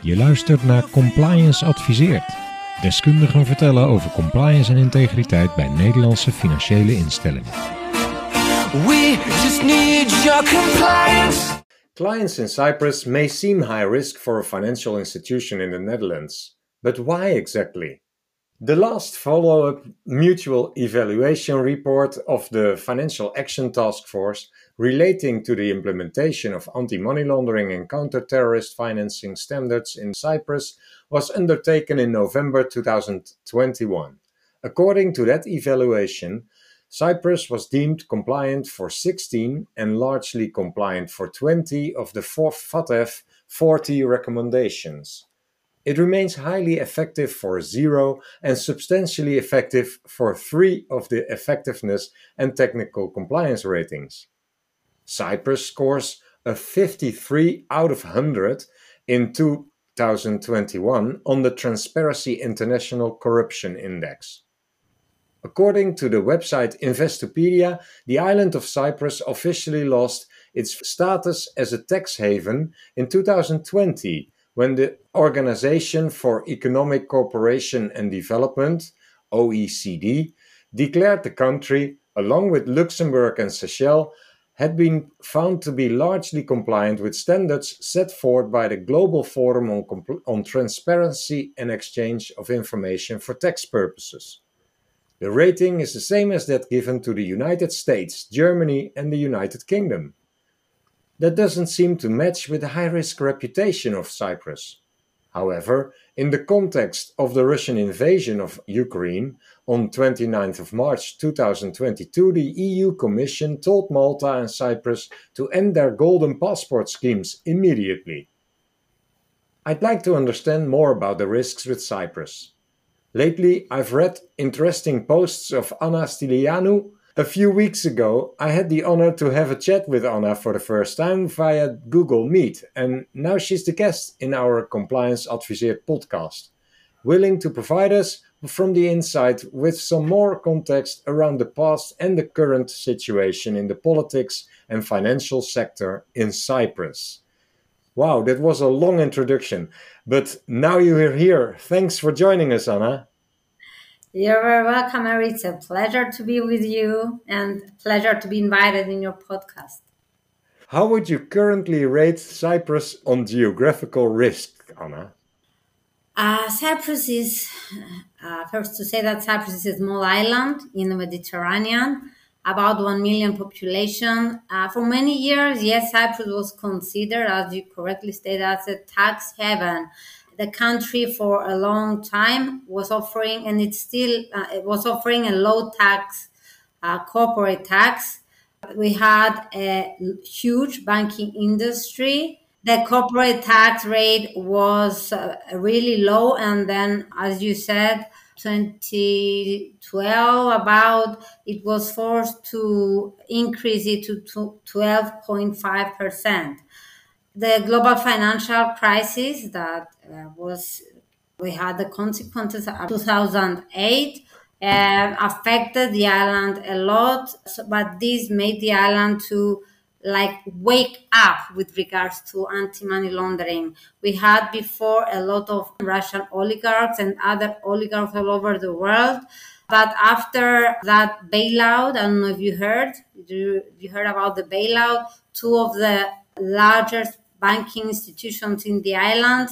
Je luistert naar Compliance Adviseert. Deskundigen vertellen over compliance en integriteit bij Nederlandse financiële instellingen. We just need your compliance. Clients in Cyprus may seem high risk for a financial institution in the Netherlands. But why exactly? The last follow up mutual evaluation report of the Financial Action Task Force relating to the implementation of anti money laundering and counter terrorist financing standards in Cyprus was undertaken in November 2021. According to that evaluation, Cyprus was deemed compliant for 16 and largely compliant for 20 of the FATF 40 recommendations. It remains highly effective for zero and substantially effective for three of the effectiveness and technical compliance ratings. Cyprus scores a 53 out of 100 in 2021 on the Transparency International Corruption Index. According to the website Investopedia, the island of Cyprus officially lost its status as a tax haven in 2020 when the Organization for Economic Cooperation and Development, OECD, declared the country, along with Luxembourg and Seychelles, had been found to be largely compliant with standards set forth by the Global Forum on, Compl- on Transparency and Exchange of Information for Tax Purposes. The rating is the same as that given to the United States, Germany, and the United Kingdom. That doesn't seem to match with the high risk reputation of Cyprus. However, in the context of the Russian invasion of Ukraine on 29th of March 2022, the EU Commission told Malta and Cyprus to end their golden passport schemes immediately. I'd like to understand more about the risks with Cyprus. Lately, I've read interesting posts of Anna Stylianou a few weeks ago, I had the honor to have a chat with Anna for the first time via Google Meet, and now she's the guest in our Compliance Adviseert podcast, willing to provide us from the inside with some more context around the past and the current situation in the politics and financial sector in Cyprus. Wow, that was a long introduction, but now you're here. Thanks for joining us, Anna. You're very welcome, Mary. It's a pleasure to be with you and pleasure to be invited in your podcast. How would you currently rate Cyprus on geographical risk, Anna? Uh, Cyprus is, uh, first to say that Cyprus is a small island in the Mediterranean, about 1 million population. Uh, for many years, yes, Cyprus was considered, as you correctly stated, as a tax haven the country for a long time was offering, and it still uh, it was offering a low tax uh, corporate tax. We had a huge banking industry. The corporate tax rate was uh, really low, and then, as you said, 2012 about it was forced to increase it to 12.5 percent the global financial crisis that uh, was we had the consequences of 2008 uh, affected the island a lot. So, but this made the island to like wake up with regards to anti-money laundering. We had before a lot of russian oligarchs and other oligarchs all over the world. But after that bailout i don't know if you heard you, you heard about the bailout two of the largest banking institutions in the island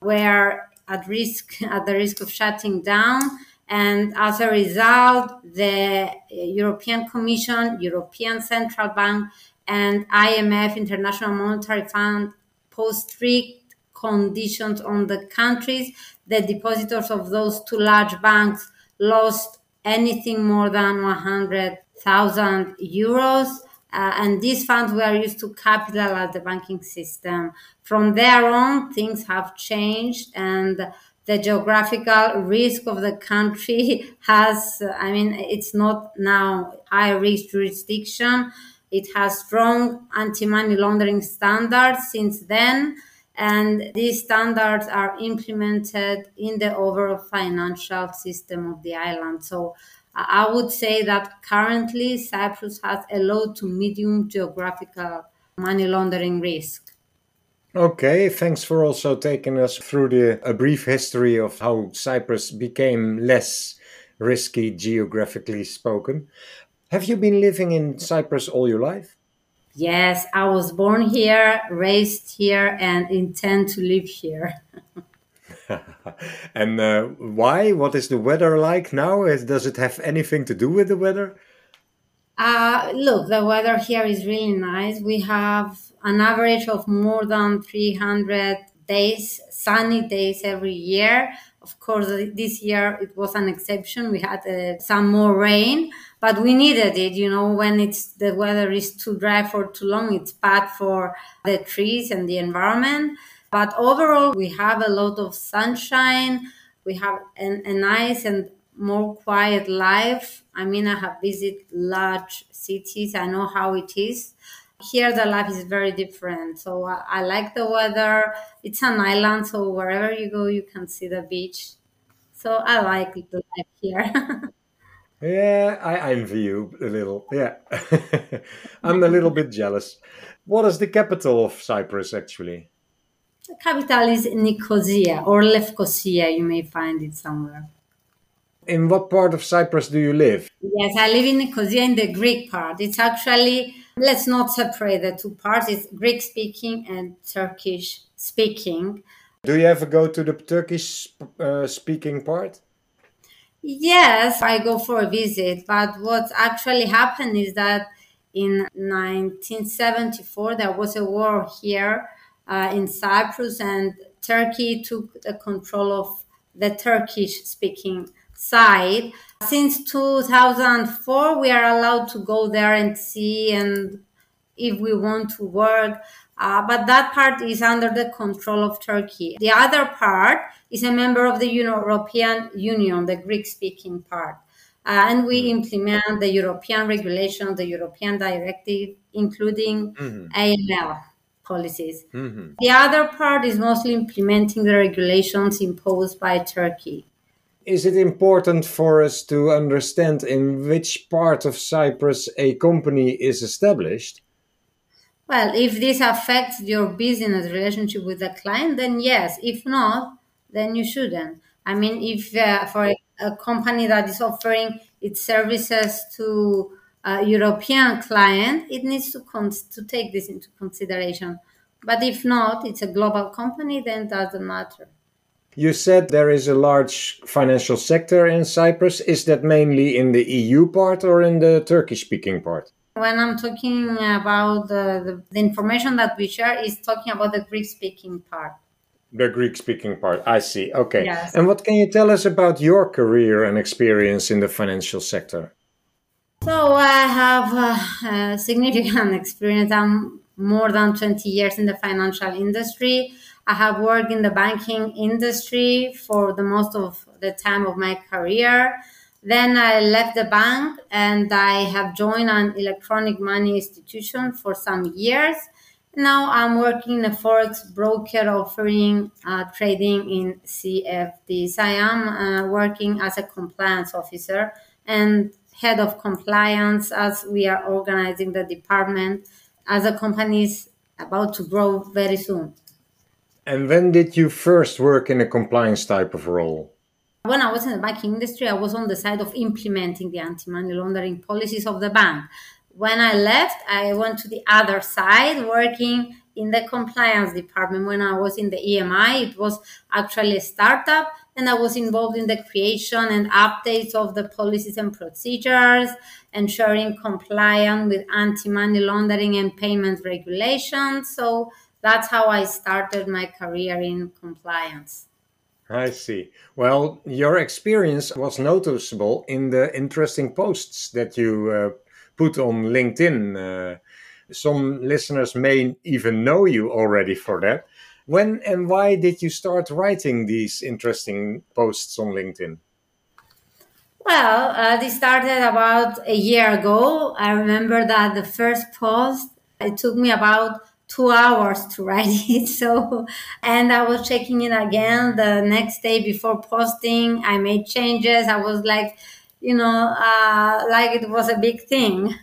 were at risk at the risk of shutting down. And as a result the uh, european commission european central bank and imf international monetary fund posed strict conditions on the countries. The depositors of those two large banks lost anything more than 100,000 euros uh, and these funds were used to capitalize the banking system. From there on, things have changed, and the geographical risk of the country has, I mean, it's not now high risk jurisdiction. It has strong anti money laundering standards since then, and these standards are implemented in the overall financial system of the island. So I would say that currently Cyprus has a low to medium geographical money laundering risk. Okay, thanks for also taking us through the a brief history of how Cyprus became less risky geographically spoken. Have you been living in Cyprus all your life? Yes, I was born here, raised here, and intend to live here. and uh, why? What is the weather like now? Does it have anything to do with the weather? Uh, look, the weather here is really nice. We have an average of more than 300 days, sunny days every year. Of course, this year it was an exception. We had uh, some more rain, but we needed it. You know, when it's the weather is too dry for too long, it's bad for the trees and the environment. But overall, we have a lot of sunshine. We have an, a nice and more quiet life. I mean, I have visited large cities. I know how it is. Here, the life is very different. So I, I like the weather. It's an island, so wherever you go, you can see the beach. So I like the life here. yeah, I envy you a little. Yeah, I'm a little bit jealous. What is the capital of Cyprus actually? The capital is Nicosia or Lefkosia. You may find it somewhere. In what part of Cyprus do you live? Yes, I live in Nicosia in the Greek part. It's actually, let's not separate the two parts. It's Greek speaking and Turkish speaking. Do you ever go to the Turkish uh, speaking part? Yes, I go for a visit. But what actually happened is that in 1974, there was a war here uh, in Cyprus, and Turkey took the control of the Turkish speaking side. Since 2004, we are allowed to go there and see and if we want to work. Uh, but that part is under the control of Turkey. The other part is a member of the European Union, the Greek speaking part. Uh, and we mm-hmm. implement the European regulation, the European directive, including mm-hmm. AML policies. Mm-hmm. The other part is mostly implementing the regulations imposed by Turkey. Is it important for us to understand in which part of Cyprus a company is established? Well, if this affects your business relationship with the client, then yes. If not, then you shouldn't. I mean, if uh, for a, a, company that is offering its services to a European client, it needs to con- to take this into consideration. But if not, it's a global company, then it doesn't matter. You said there is a large financial sector in Cyprus. Is that mainly in the EU part or in the Turkish speaking part? When I'm talking about the, the, the information that we share, is talking about the Greek speaking part. The Greek speaking part. I see. Okay. Yes. And what can you tell us about your career and experience in the financial sector? So I have a significant experience. I'm more than 20 years in the financial industry. I have worked in the banking industry for the most of the time of my career. Then I left the bank and I have joined an electronic money institution for some years. Now I'm working in a forex broker offering uh, trading in CFDs. I am uh, working as a compliance officer and head of compliance as we are organizing the department as a company is about to grow very soon. And when did you first work in a compliance type of role? When I was in the banking industry, I was on the side of implementing the anti money laundering policies of the bank. When I left, I went to the other side working in the compliance department. When I was in the EMI, it was actually a startup, and I was involved in the creation and updates of the policies and procedures, ensuring compliance with anti money laundering and payment regulations. So that's how I started my career in compliance. I see. Well, your experience was noticeable in the interesting posts that you uh, put on LinkedIn. Uh, some listeners may even know you already for that. When and why did you start writing these interesting posts on LinkedIn? Well, uh, this started about a year ago. I remember that the first post, it took me about two hours to write it. So, and I was checking it again the next day before posting. I made changes. I was like, you know, uh, like it was a big thing.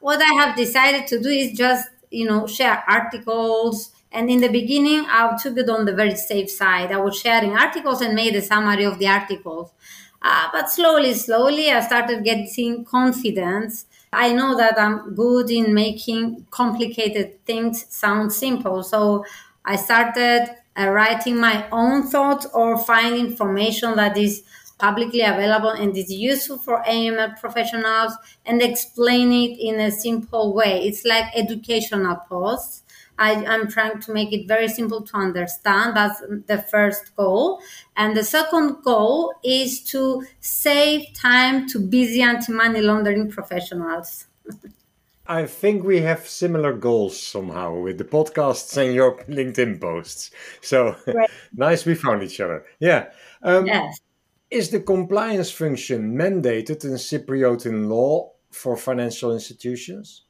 What I have decided to do is just you know, share articles. And in the beginning, I took it on the very safe side. I was sharing articles and made a summary of the articles. Uh, but slowly, slowly, I started getting confidence. I know that I'm good in making complicated things sound simple. So I started uh, writing my own thoughts or find information that is publicly available and is useful for AML professionals and explain it in a simple way. It's like educational posts. I, am trying to make it very simple to understand. That's the first goal. And the second goal is to save time to busy anti money laundering professionals. I think we have similar goals somehow with the podcasts and your LinkedIn posts. So nice we found each other. Yeah. Um, yes. Is the compliance function mandated in Cypriotian law for financial institutions?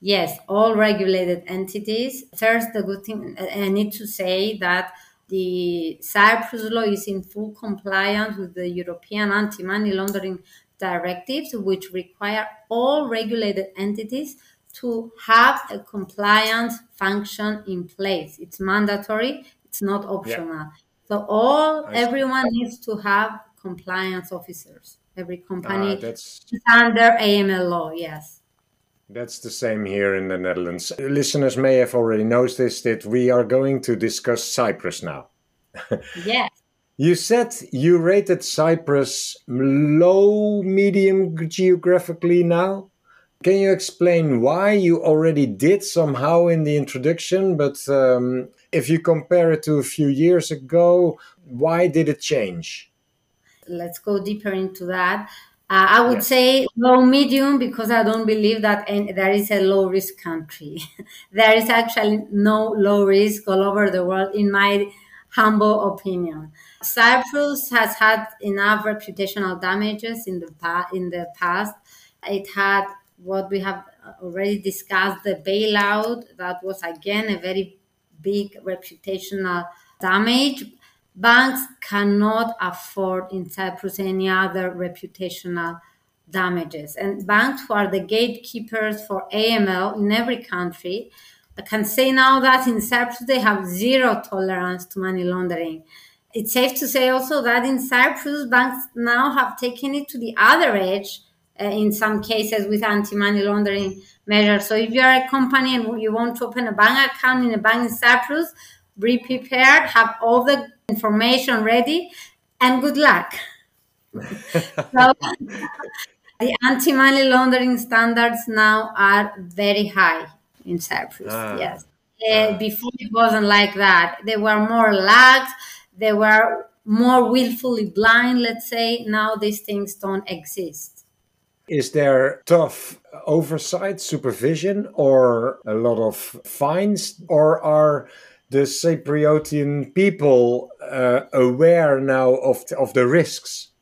Yes, all regulated entities. First, the good thing I need to say that the Cyprus law is in full compliance with the European anti money laundering directives, which require all regulated entities to have a compliance function in place. It's mandatory, it's not optional. Yeah. So all everyone needs to have compliance officers. Every company uh, that's, under AML law, yes. That's the same here in the Netherlands. Listeners may have already noticed that we are going to discuss Cyprus now. yes. You said you rated Cyprus low, medium geographically now. Can you explain why you already did somehow in the introduction, but um, if you compare it to a few years ago, why did it change? Let's go deeper into that. Uh, I would yes. say low medium because I don't believe that any, there is a low risk country. there is actually no low risk all over the world, in my humble opinion. Cyprus has had enough reputational damages in the pa- in the past. It had what we have already discussed the bailout that was again a very big reputational damage. Banks cannot afford in Cyprus any other reputational damages. And banks who are the gatekeepers for AML in every country I can say now that in Cyprus they have zero tolerance to money laundering it's safe to say also that in Cyprus, banks now have taken it to the other edge uh, in some cases with anti-money laundering measures. So if you are a company and you want to open a bank account in a bank in Cyprus, be prepared, have all the information ready, and good luck. so, the anti-money laundering standards now are very high in Cyprus. Ah. Yes. Uh, before it wasn't like that. They were more lax they were more willfully blind, let's say. Now these things don't exist. Is there tough oversight, supervision, or a lot of fines? Or are the Cypriotian people uh, aware now of, of the risks?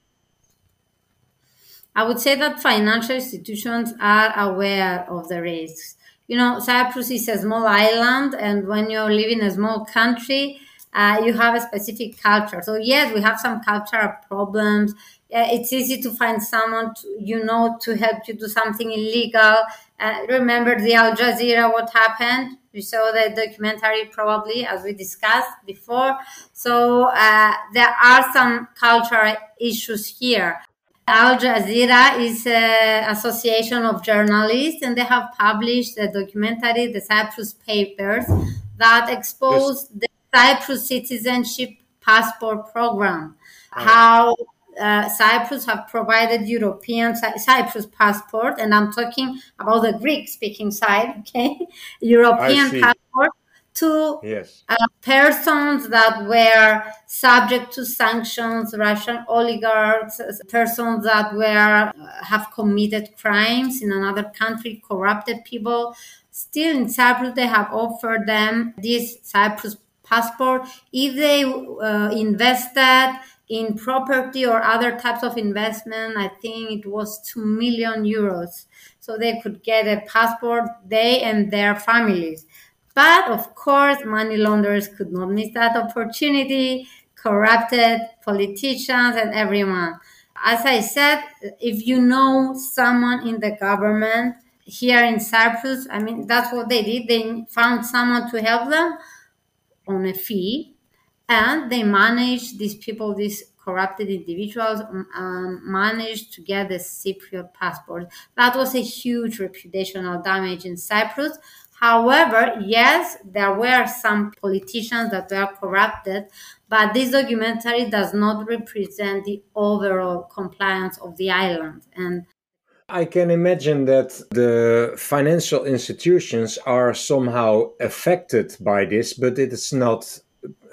I would say that financial institutions are aware of the risks. You know, Cyprus is a small island, and when you live in a small country, uh, you have a specific culture. So yes, we have some cultural problems. Uh, it's easy to find someone to, you know to help you do something illegal. Uh, remember the Al Jazeera, what happened? You saw the documentary probably, as we discussed before. So uh, there are some cultural issues here. Al Jazeera is an association of journalists, and they have published the documentary, the Cyprus Papers, that exposed yes. the Cyprus citizenship passport program. How uh, Cyprus have provided European Cyprus passport, and I'm talking about the Greek-speaking side, okay? European passport to yes. uh, persons that were subject to sanctions, Russian oligarchs, persons that were uh, have committed crimes in another country, corrupted people. Still in Cyprus, they have offered them this Cyprus passport if they uh, invested in property or other types of investment i think it was 2 million euros. So they could get a passport they and their families. But of course money launderers could not miss that opportunity corrupted politicians and everyone. As i said if you know someone in the government here in Cyprus, I mean, that's what they did. They found someone to help them on a fee, and they managed these people, these corrupted individuals, um, managed to get the Cypriot passport. That was a huge reputational damage in Cyprus. However, yes, there were some politicians that were corrupted, but this documentary does not represent the overall compliance of the island. And I can imagine that the financial institutions are somehow affected by this, but it is not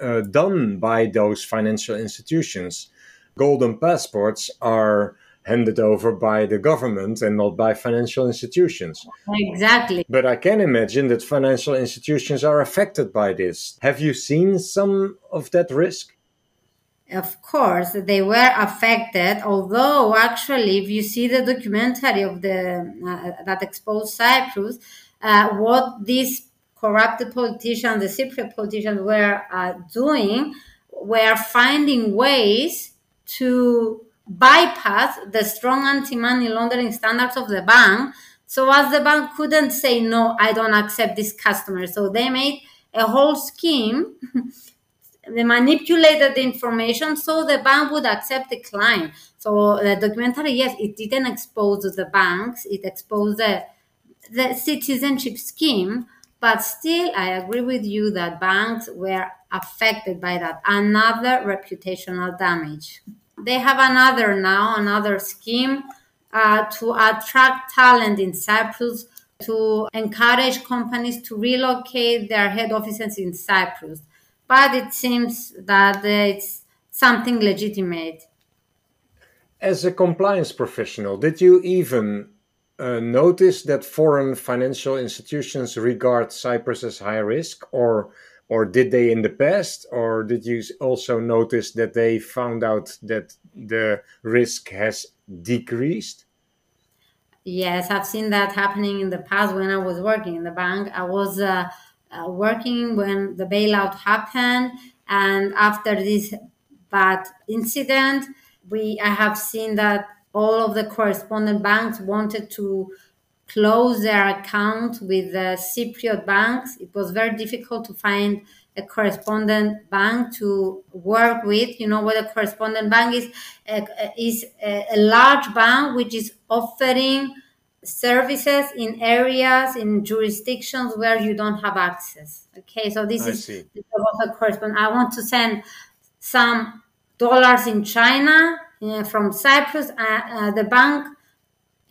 uh, done by those financial institutions. Golden passports are handed over by the government and not by financial institutions. Exactly. But I can imagine that financial institutions are affected by this. Have you seen some of that risk? of course they were affected although actually if you see the documentary of the uh, that exposed cyprus uh, what these corrupted politicians the cypriot politicians were uh, doing were finding ways to bypass the strong anti-money laundering standards of the bank so as the bank couldn't say no i don't accept this customer so they made a whole scheme they manipulated the information so the bank would accept the client. So the documentary, yes, it didn't expose the banks, it exposed the, the citizenship scheme, but still, I agree with you that banks were affected by that. Another reputational damage. They have another now, another scheme uh, to attract talent in Cyprus, to encourage companies to relocate their head offices in Cyprus but it seems that it's something legitimate. As a compliance professional, did you even notice that foreign financial institutions regard Cyprus as high risk, or or did they in the past, or did you also notice that they found out that the risk has decreased? Yes, I've seen that happening in the past when I was working in the bank. I was uh, uh, working when the bailout happened. And after this bad incident, we I have seen that all of the correspondent banks wanted to close their account with the Cypriot banks. It was very difficult to find a correspondent bank to work with. You know what a correspondent bank is? Uh, is a, large bank which is offering services in areas in jurisdictions where you don't have access okay so this I is see. the correspondent i want to send some dollars in china from cyprus uh, uh, the bank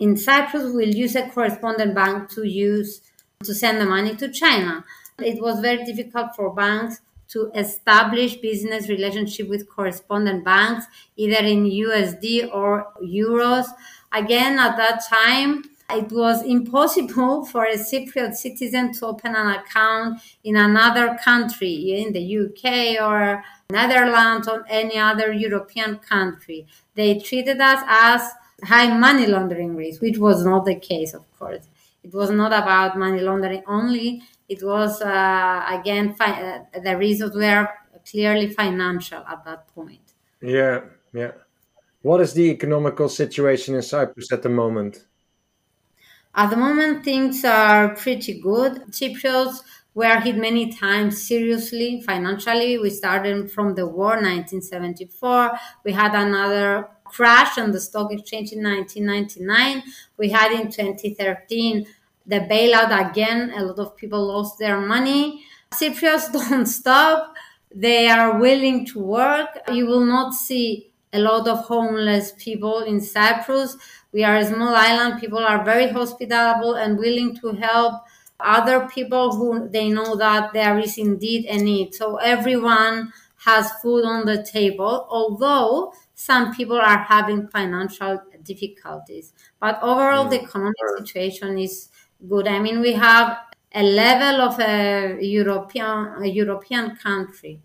in cyprus will use a correspondent bank to use to send the money to china. It was very difficult for banks to establish business relationship with correspondent banks either in usd or euros. Again at that time it was impossible for a Cypriot citizen to open an account in another country, in the UK or Netherlands or any other European country. They treated us as high money laundering risk, which was not the case, of course. It was not about money laundering only. It was, uh, again, fi- uh, the reasons were clearly financial at that point. Yeah, yeah. What is the economical situation in Cyprus at the moment? At the moment, things are pretty good. Cypriots were hit many times seriously financially. We started from the war, 1974. We had another crash on the stock exchange in 1999. We had in 2013 the bailout again. A lot of people lost their money. Cypriots don't stop. They are willing to work. You will not see a lot of homeless people in Cyprus we are a small island. People are very hospitable and willing to help other people who they know that there is indeed a need. So everyone has food on the table, although some people are having financial difficulties. But overall, the mm, economic situation is good. I mean, we have a level of a European a European country.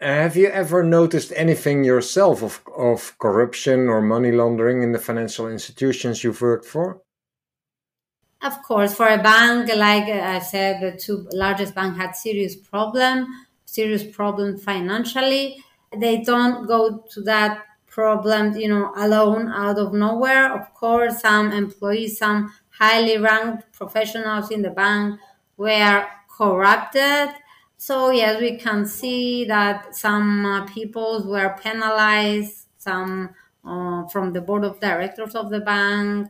Have you ever noticed anything yourself of, of corruption or money laundering in the financial institutions you've worked for? Of course, for a bank, like I said, the two largest banks had serious problem, serious problem financially. They don't go to that problem, you know, alone out of nowhere. Of course, some employees, some highly ranked professionals in the bank were corrupted. So yes, we can see that some uh, people were penalized, some uh, from the board of directors of the bank.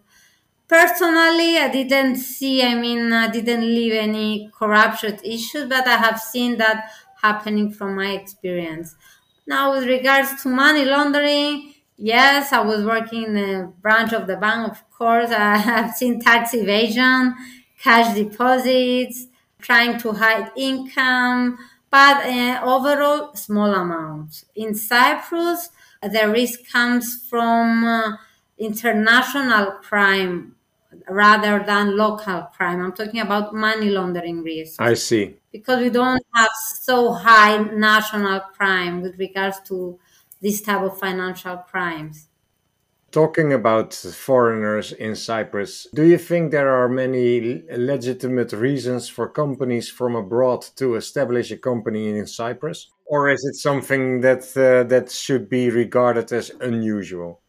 Personally, I didn't see, I mean, I didn't leave any corruption issues, but I have seen that happening from my experience. Now, with regards to money laundering, yes, I was working in a branch of the bank. Of course, I have seen tax evasion, cash deposits, trying to hide income, but uh, overall, small amounts. In Cyprus, the risk comes from uh, international crime rather than local crime. I'm talking about money laundering risk. I see. Because we don't have so high national crime with regards to this type of financial crimes. Talking about foreigners in Cyprus, do you think there are many legitimate reasons for companies from abroad to establish a company in Cyprus? Or is it something that uh, that should be regarded as unusual?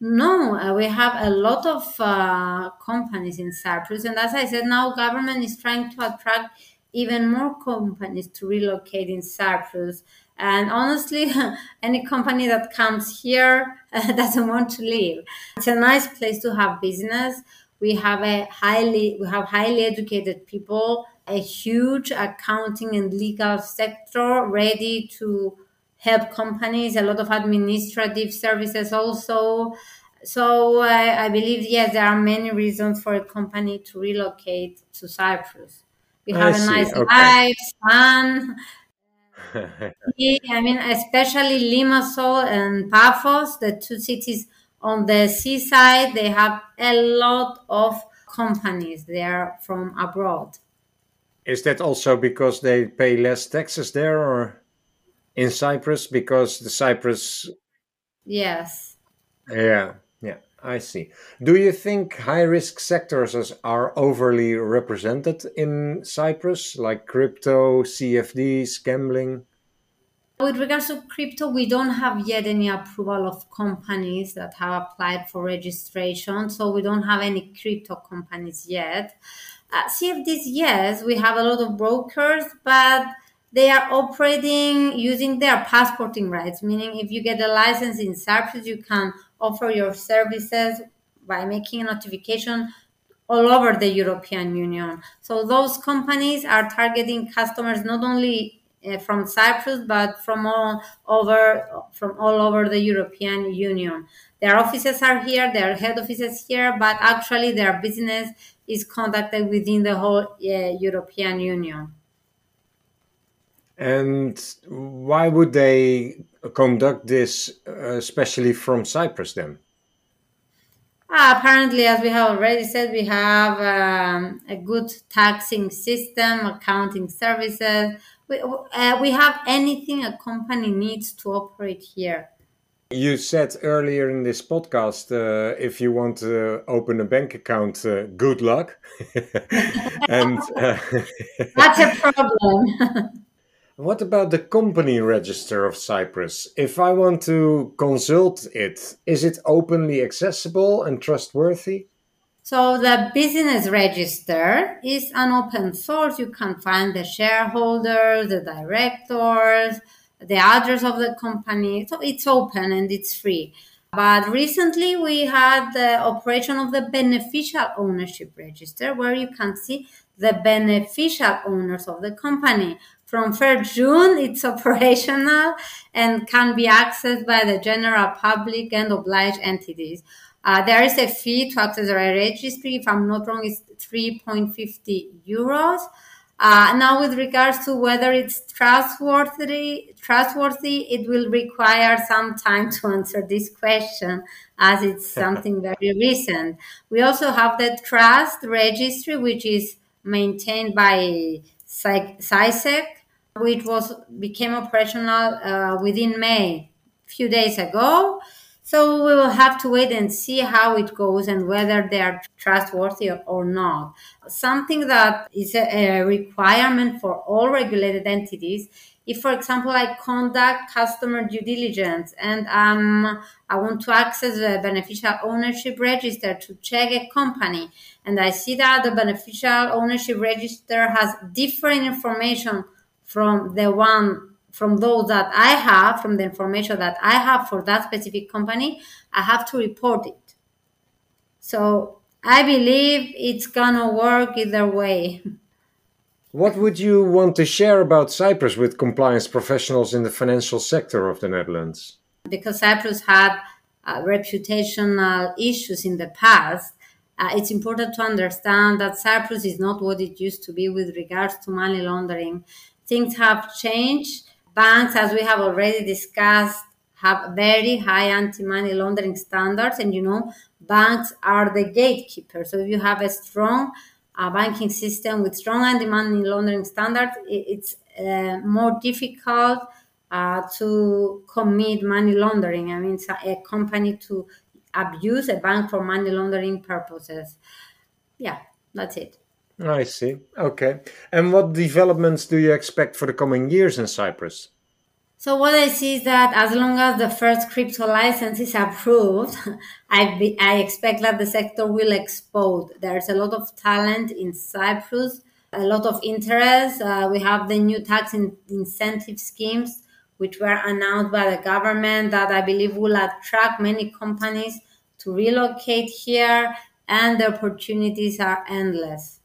No, uh, we have a lot of uh, companies in Cyprus, and as I said, now government is trying to attract even more companies to relocate in Cyprus. And honestly, any company that comes here doesn't want to leave. It's a nice place to have business. We have a highly we have highly educated people, a huge accounting and legal sector ready to help companies, a lot of administrative services also. So I believe, yes, there are many reasons for a company to relocate to Cyprus. We have I a see. nice Okay. life, fun. I mean, especially Limassol and Paphos, the two cities on the seaside, they have a lot of companies there from abroad. Is that also because they pay less taxes there or in Cyprus? Because the Cyprus Yes. Yeah, yeah, I see. Do you think high risk sectors are overly represented in Cyprus, like crypto, CFDs, gambling? With regards to crypto, we don't have yet any approval of companies that have applied for registration. So we don't have any crypto companies yet. Uh, CFDs, yes, we have a lot of brokers, but they are operating using their passporting rights, meaning if you get a license in Cyprus, you can offer your services by making a notification all over the European Union. So those companies are targeting customers not only uh, from Cyprus but from all over from all over the European Union. Their offices are here, their head offices here, but actually their business is conducted within the whole uh, European Union. And why would they conduct this, uh, especially from Cyprus then? Ah, apparently, as we have already said, we have um, a good taxing system, accounting services. We, uh, we have anything a company needs to operate here. You said earlier in this podcast, uh, if you want to open a bank account, uh, good luck. and uh, That's a problem. what about the company register of Cyprus? If I want to consult it, is it openly accessible and trustworthy? So the business register is an open source. You can find the shareholders, the directors, the address of the company. So it's open and it's free. But recently we had the operation of the beneficial ownership register where you can see the beneficial owners of the company. From 1st June, it's operational and can be accessed by the general public and obliged entities. Uh, there is a fee to access the registry. If I'm not wrong, it's 3.50 euros. Uh, now, with regards to whether it's trustworthy, trustworthy, it will require some time to answer this question, as it's something very recent. We also have the trust registry, which is maintained by CySEC, which was became operational uh, within May, a few days ago. So we will have to wait and see how it goes and whether they are trustworthy or not. Something that is a, requirement for all regulated entities. If, for example, I conduct customer due diligence and um, I want to access the beneficial ownership register to check a company, and I see that the beneficial ownership register has different information from the one from those that I have, from the information that I have for that specific company, I have to report it. So I believe it's gonna work either way. What would you want to share about Cyprus with compliance professionals in the financial sector of the Netherlands? Because Cyprus had uh, reputational issues in the past, uh, it's important to understand that Cyprus is not what it used to be with regards to money laundering. Things have changed Banks, as we have already discussed, have very high anti-money laundering standards, and you know, banks are the gatekeepers. So if you have a strong uh, banking system with strong anti-money laundering standards, it's uh, more difficult uh, to commit money laundering. I mean, a company to abuse a bank for money laundering purposes. Yeah, that's it. I see. Okay. And what developments do you expect for the coming years in Cyprus? So what I see is that as long as the first crypto license is approved, I, be, I expect that the sector will explode. There's a lot of talent in Cyprus, a lot of interest. Uh, we have the new tax in, incentive schemes, which were announced by the government that I believe will attract many companies to relocate here and the opportunities are endless.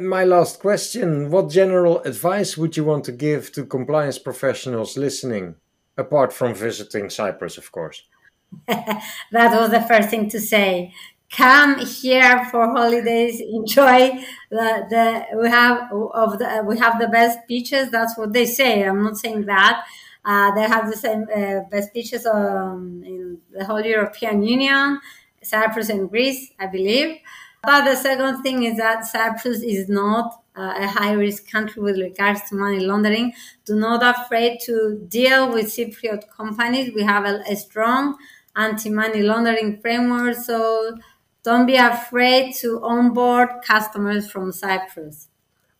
My last question What general advice would you want to give to compliance professionals listening, apart from visiting Cyprus, of course? that was the first thing to say. Come here for holidays, enjoy the, the we have of the we have the best beaches. That's what they say. I'm not saying that. Uh, they have the same uh, best beaches um, in the whole European Union, Cyprus and Greece, I believe. But the second thing is that Cyprus is not uh, a high risk country with regards to money laundering. Do not afraid to deal with Cypriot companies. We have a, a strong anti-money laundering framework, so don't be afraid to onboard customers from Cyprus.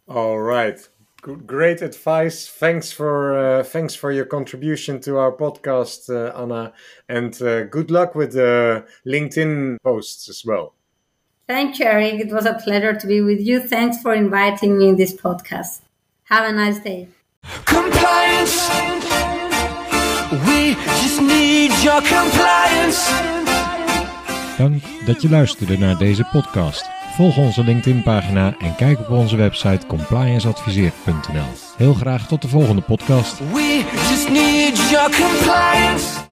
All right. Great advice. Thanks for uh, thanks for your contribution to our podcast, uh, Anna, and uh, good luck with the LinkedIn posts as well. Thank you, Eric. It was a pleasure to be with you. Thanks for inviting me in this podcast. Have a nice day. Compliance. We just need your compliance. Dank dat je luisterde naar deze podcast. Volg onze LinkedIn-pagina en kijk op onze website complianceadviseert.nl. Heel graag tot de volgende podcast. We just need your compliance.